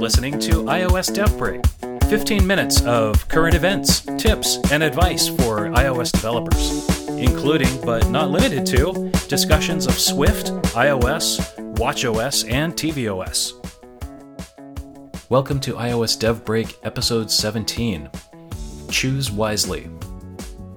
listening to iOS Dev Break 15 minutes of current events, tips, and advice for iOS developers, including but not limited to discussions of Swift, iOS, watchOS, and tvOS. Welcome to iOS Dev Break episode 17 Choose Wisely.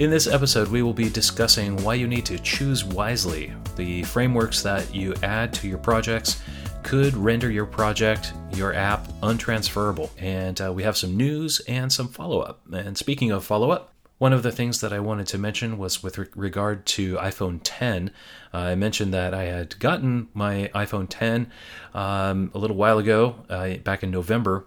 In this episode, we will be discussing why you need to choose wisely, the frameworks that you add to your projects could render your project, your app, untransferable. And uh, we have some news and some follow up. And speaking of follow up, one of the things that I wanted to mention was with re- regard to iPhone 10. Uh, I mentioned that I had gotten my iPhone 10 um, a little while ago, uh, back in November,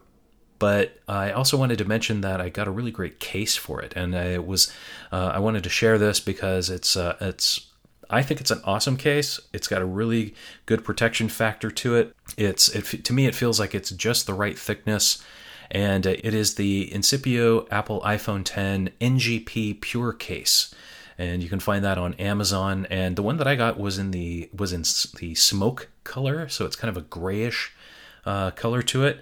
but I also wanted to mention that I got a really great case for it, and I was uh, I wanted to share this because it's uh, it's I think it's an awesome case. It's got a really good protection factor to it. It's it, to me it feels like it's just the right thickness, and it is the Incipio Apple iPhone 10 NGP Pure case and you can find that on Amazon. And the one that I got was in the was in the smoke color, so it's kind of a grayish uh, color to it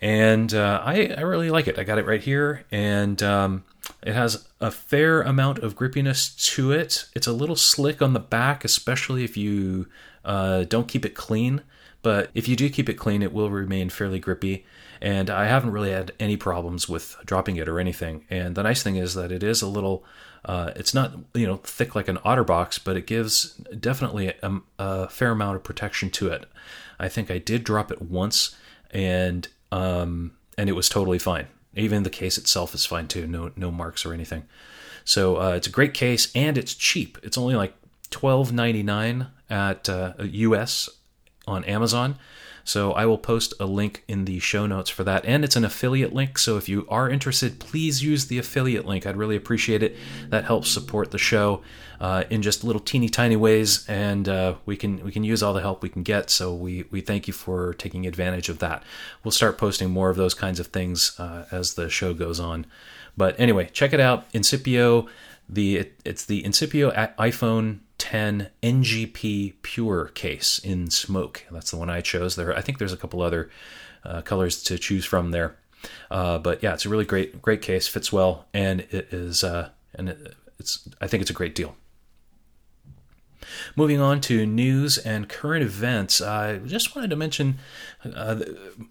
and uh, I, I really like it. I got it right here, and um, it has a fair amount of grippiness to it. It's a little slick on the back, especially if you uh, don't keep it clean. But if you do keep it clean, it will remain fairly grippy. And I haven't really had any problems with dropping it or anything. And the nice thing is that it is a little, uh, it's not you know thick like an OtterBox, but it gives definitely a, a fair amount of protection to it. I think I did drop it once, and um, and it was totally fine. Even the case itself is fine too. No no marks or anything. So uh, it's a great case and it's cheap. It's only like twelve ninety nine at uh, US on Amazon. So I will post a link in the show notes for that. And it's an affiliate link. So if you are interested, please use the affiliate link. I'd really appreciate it. That helps support the show uh, in just little teeny tiny ways. And uh, we can we can use all the help we can get. So we, we thank you for taking advantage of that. We'll start posting more of those kinds of things uh, as the show goes on. But anyway, check it out. Incipio, the it, it's the Incipio iPhone 10 NGP Pure case in smoke. That's the one I chose. There, I think there's a couple other uh, colors to choose from there, uh, but yeah, it's a really great great case. Fits well, and it is uh, and it, it's I think it's a great deal. Moving on to news and current events, I just wanted to mention uh,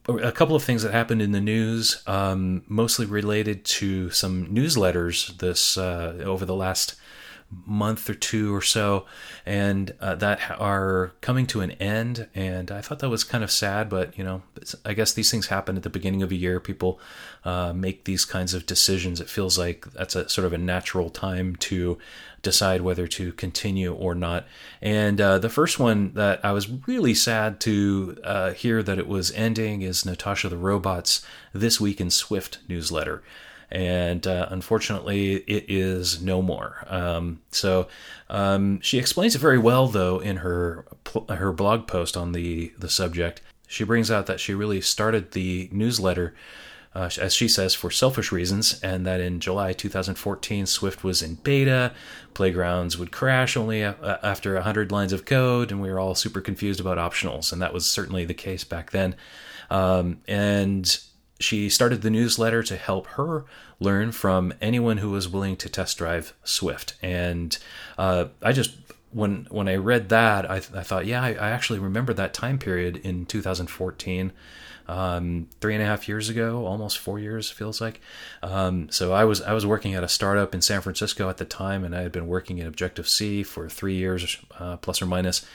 a couple of things that happened in the news, um, mostly related to some newsletters this uh, over the last month or two or so, and uh, that are coming to an end. And I thought that was kind of sad, but you know, I guess these things happen at the beginning of a year. People uh, make these kinds of decisions. It feels like that's a sort of a natural time to decide whether to continue or not. And uh, the first one that I was really sad to uh, hear that it was ending is Natasha the Robot's This Week in Swift newsletter and uh, unfortunately, it is no more. Um, so um, she explains it very well, though, in her her blog post on the the subject. She brings out that she really started the newsletter. Uh, as she says, for selfish reasons, and that in July 2014, Swift was in beta. Playgrounds would crash only a- after 100 lines of code, and we were all super confused about optionals, and that was certainly the case back then. Um, and she started the newsletter to help her learn from anyone who was willing to test drive Swift. And uh, I just when when I read that, I, I thought, yeah, I, I, actually remember that time period in 2014, um, three and a half years ago, almost four years feels like. Um, so I was I was working at a startup in San Francisco at the time, and I had been working in Objective C for three years, uh, plus or minus,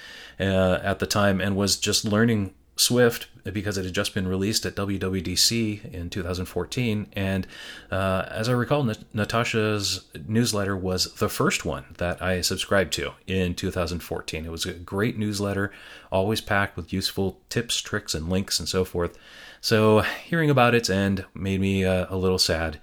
uh, at the time, and was just learning Swift because it had just been released at WWDC in 2014. And uh, as I recall, Natasha's newsletter was the first one that I subscribed to in 2014. It was a great newsletter, always packed with useful tips, tricks, and links and so forth. So hearing about its end made me uh, a little sad.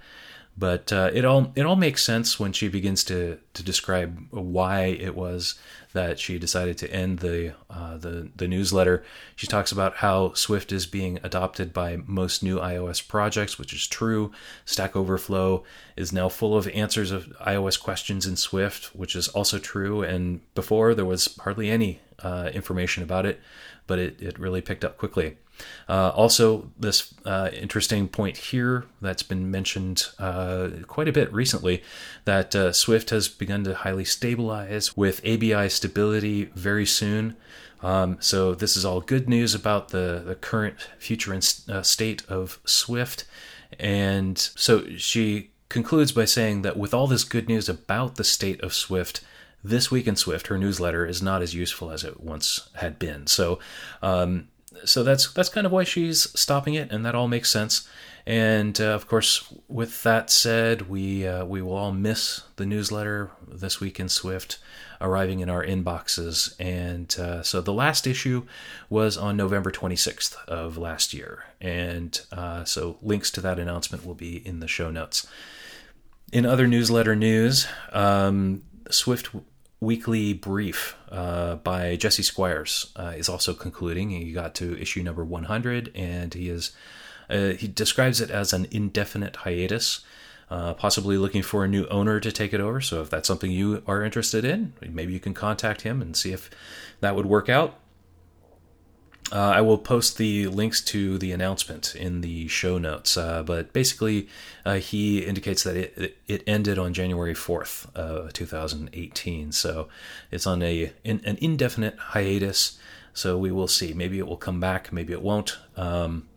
But uh, it all it all makes sense when she begins to to describe why it was that she decided to end the uh, the the newsletter. She talks about how Swift is being adopted by most new iOS projects, which is true. Stack Overflow is now full of answers of iOS questions in Swift, which is also true. And before there was hardly any uh, information about it, but it, it really picked up quickly. Uh, also, this uh, interesting point here that's been mentioned uh, quite a bit recently that uh, Swift has begun to highly stabilize with ABI stability very soon. Um, so, this is all good news about the, the current future uh, state of Swift. And so she concludes by saying that with all this good news about the state of Swift, this week in Swift, her newsletter is not as useful as it once had been. So, um, so that's that's kind of why she's stopping it, and that all makes sense. And uh, of course, with that said, we uh, we will all miss the newsletter this week in Swift arriving in our inboxes. And uh, so the last issue was on November 26th of last year, and uh, so links to that announcement will be in the show notes. In other newsletter news, um, Swift weekly brief uh, by Jesse Squires uh, is also concluding. He got to issue number 100, and he is uh, he describes it as an indefinite hiatus, uh, possibly looking for a new owner to take it over. So if that's something you are interested in, maybe you can contact him and see if that would work out. Uh, I will post the links to the announcement in the show notes. Uh, but basically, uh, he indicates that it, it ended on January 4th, uh, 2018. So it's on a in, an indefinite hiatus. So we will see. Maybe it will come back, maybe it won't. Um,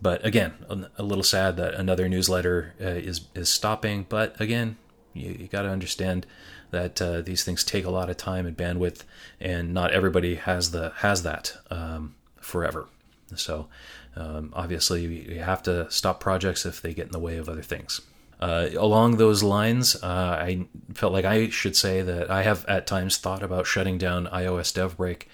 but again, a, little sad that another newsletter uh, is is stopping. But again, you, you got to understand that uh, these things take a lot of time and bandwidth, and not everybody has the has that. Um, forever. So um, obviously, you have to stop projects if they get in the way of other things. Uh, along those lines, uh, I felt like I should say that I have at times thought about shutting down iOS DevBreak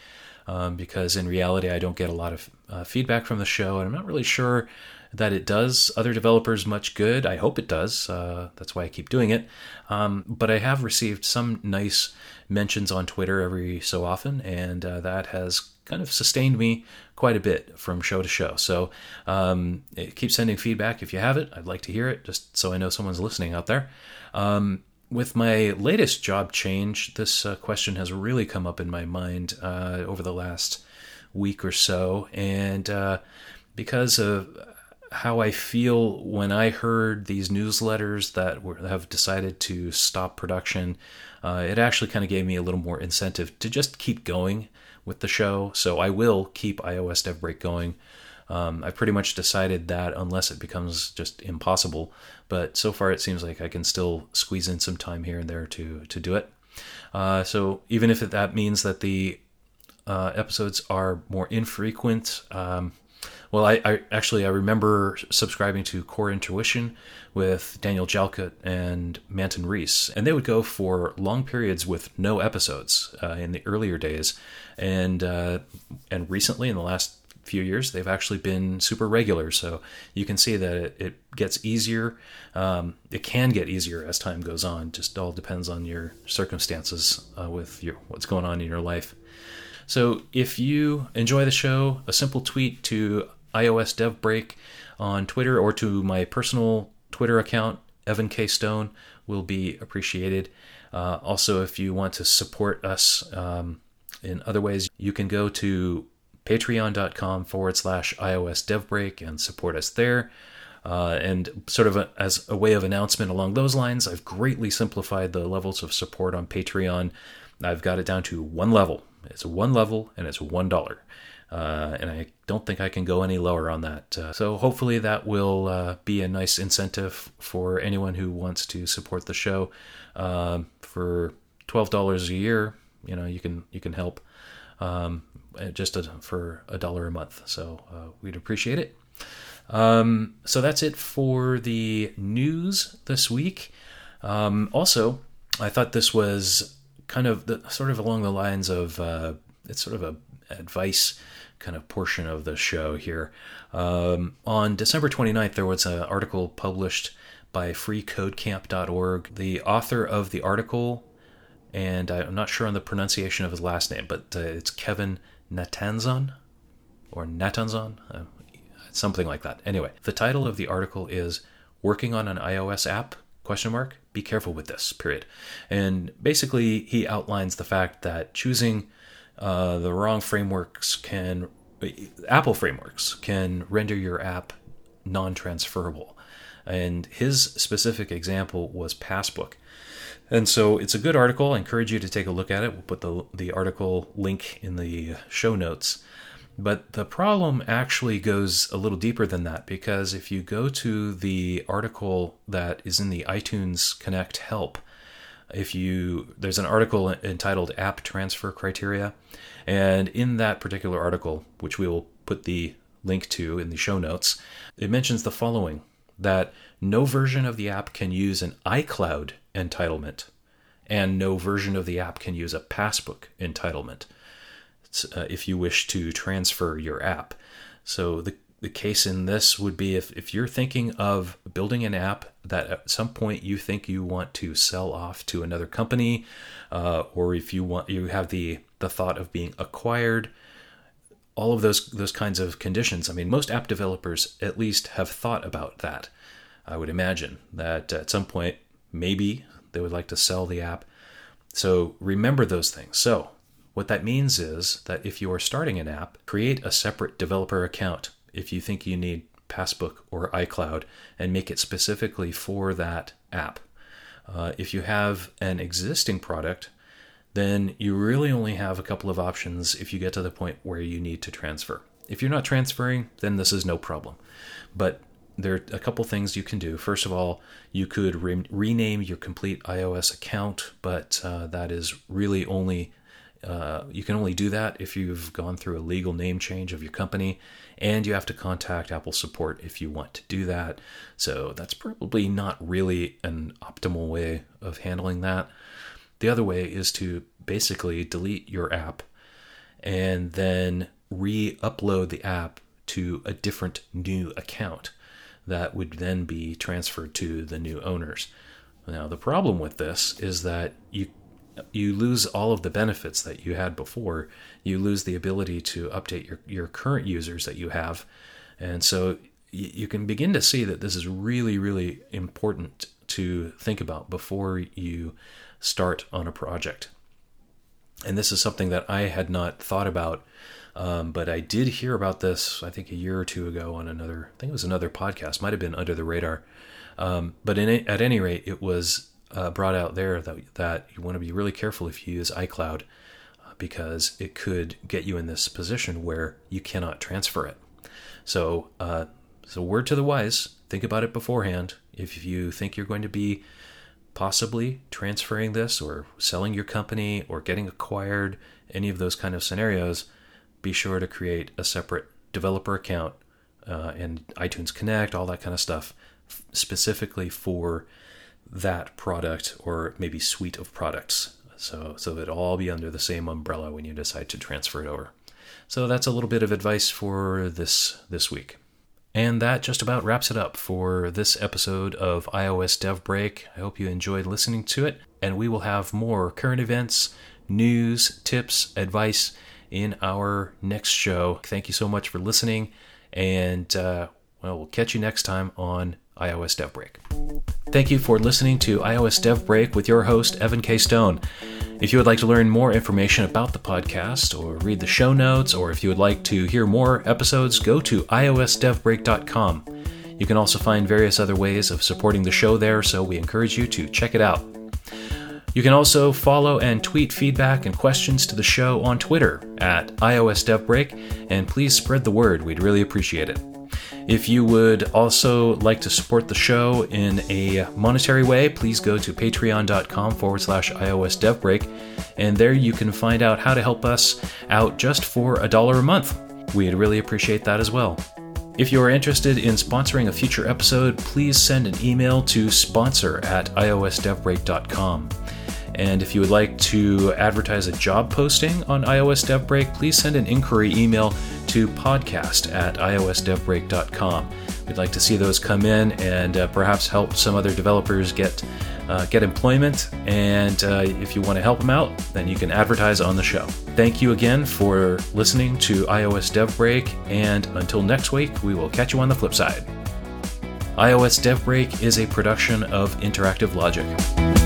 um, because in reality, I don't get a lot of uh, feedback from the show, and I'm not really sure that it does other developers much good. I hope it does. Uh, that's why I keep doing it. Um, but I have received some nice mentions on Twitter every so often, and uh, that has kind of sustained me quite a bit from show to show. So um, keep sending feedback if you have it. I'd like to hear it, just so I know someone's listening out there. Um, with my latest job change, this uh, question has really come up in my mind uh, over the last week or so, and uh, because of how I feel when I heard these newsletters that were, have decided to stop production, uh, it actually kind of gave me a little more incentive to just keep going with the show. So I will keep iOS Dev Break going. Um, I pretty much decided that unless it becomes just impossible. But so far, it seems like I can still squeeze in some time here and there to to do it. Uh, so even if that means that the uh, episodes are more infrequent, um, well, I, I, actually I remember subscribing to Core Intuition with Daniel Jalkut and Manton Reece, and they would go for long periods with no episodes uh, in the earlier days, and uh, and recently in the last few years they've actually been super regular. So you can see that it, it gets easier. Um, it can get easier as time goes on. Just all depends on your circumstances uh, with your what's going on in your life. So if you enjoy the show, a simple tweet to iOS Dev Break on Twitter or to my personal Twitter account, Evan K. Stone, will be appreciated. Uh, also, if you want to support us um, in other ways, you can go to patreon.com forward slash iOS Dev Break and support us there. Uh, and sort of a, as a way of announcement along those lines, I've greatly simplified the levels of support on Patreon. I've got it down to one level. It's one level and it's one dollar. Uh, and I don't think I can go any lower on that. Uh, so hopefully that will uh, be a nice incentive for anyone who wants to support the show. Um, for twelve dollars a year, you know you can you can help um, just a, for a dollar a month. So uh, we'd appreciate it. Um, so that's it for the news this week. Um, also, I thought this was kind of the, sort of along the lines of uh, it's sort of a advice kind of portion of the show here. Um, on December 29th, there was an article published by freecodecamp.org. The author of the article, and I'm not sure on the pronunciation of his last name, but uh, it's Kevin Natanzon or Natanzon, uh, something like that. Anyway, the title of the article is "Working on an iOS App?" Question mark. Be careful with this. Period. And basically, he outlines the fact that choosing uh, the wrong frameworks can, Apple frameworks can render your app non transferable. And his specific example was Passbook. And so it's a good article. I encourage you to take a look at it. We'll put the, the article link in the show notes. But the problem actually goes a little deeper than that because if you go to the article that is in the iTunes Connect help, if you there's an article entitled app transfer criteria and in that particular article which we will put the link to in the show notes it mentions the following that no version of the app can use an iCloud entitlement and no version of the app can use a passbook entitlement uh, if you wish to transfer your app. So the the case in this would be if, if you're thinking of building an app that at some point you think you want to sell off to another company, uh, or if you want you have the the thought of being acquired, all of those those kinds of conditions. I mean, most app developers at least have thought about that. I would imagine that at some point maybe they would like to sell the app. So remember those things. So what that means is that if you are starting an app, create a separate developer account if you think you need Passbook or iCloud and make it specifically for that app. Uh, if you have an existing product, then you really only have a couple of options if you get to the point where you need to transfer. If you're not transferring, then this is no problem. But there are a couple things you can do. First of all, you could re- rename your complete iOS account, but uh, that is really only uh, you can only do that if you've gone through a legal name change of your company, and you have to contact Apple support if you want to do that. So that's probably not really an optimal way of handling that. The other way is to basically delete your app and then re upload the app to a different new account that would then be transferred to the new owners. Now, the problem with this is that you you lose all of the benefits that you had before. You lose the ability to update your, your current users that you have. And so you can begin to see that this is really, really important to think about before you start on a project. And this is something that I had not thought about, um, but I did hear about this, I think, a year or two ago on another, I think it was another podcast, might have been Under the Radar. Um, but in, at any rate, it was uh, brought out there that, that you want to be really careful if you use iCloud uh, because it could get you in this position where you cannot transfer it. So, uh, so word to the wise, think about it beforehand. If you think you're going to be possibly transferring this or selling your company or getting acquired, any of those kind of scenarios, be sure to create a separate developer account uh, and iTunes Connect, all that kind of stuff, specifically for that product or maybe suite of products. So, so it all be under the same umbrella when you decide to transfer it over. So that's a little bit of advice for this this week. And that just about wraps it up for this episode of iOS Dev Break. I hope you enjoyed listening to it, and we will have more current events, news, tips, advice in our next show. Thank you so much for listening, and uh, well, we'll catch you next time on iOS Dev Break. Thank you for listening to iOS Dev Break with your host, Evan K. Stone. If you would like to learn more information about the podcast, or read the show notes, or if you would like to hear more episodes, go to iosdevbreak.com. You can also find various other ways of supporting the show there, so we encourage you to check it out. You can also follow and tweet feedback and questions to the show on Twitter at iOSDevBreak, and please spread the word. We'd really appreciate it. If you would also like to support the show in a monetary way, please go to patreon.com forward slash iOS DevBreak, and there you can find out how to help us out just for a dollar a month. We'd really appreciate that as well. If you are interested in sponsoring a future episode, please send an email to sponsor at iosdevbreak.com. And if you would like to advertise a job posting on iOS DevBreak, please send an inquiry email to podcast at iosdevbreak.com. We'd like to see those come in and uh, perhaps help some other developers get uh, get employment. And uh, if you want to help them out, then you can advertise on the show. Thank you again for listening to iOS Dev Break, and until next week, we will catch you on the flip side. iOS Dev Break is a production of Interactive Logic.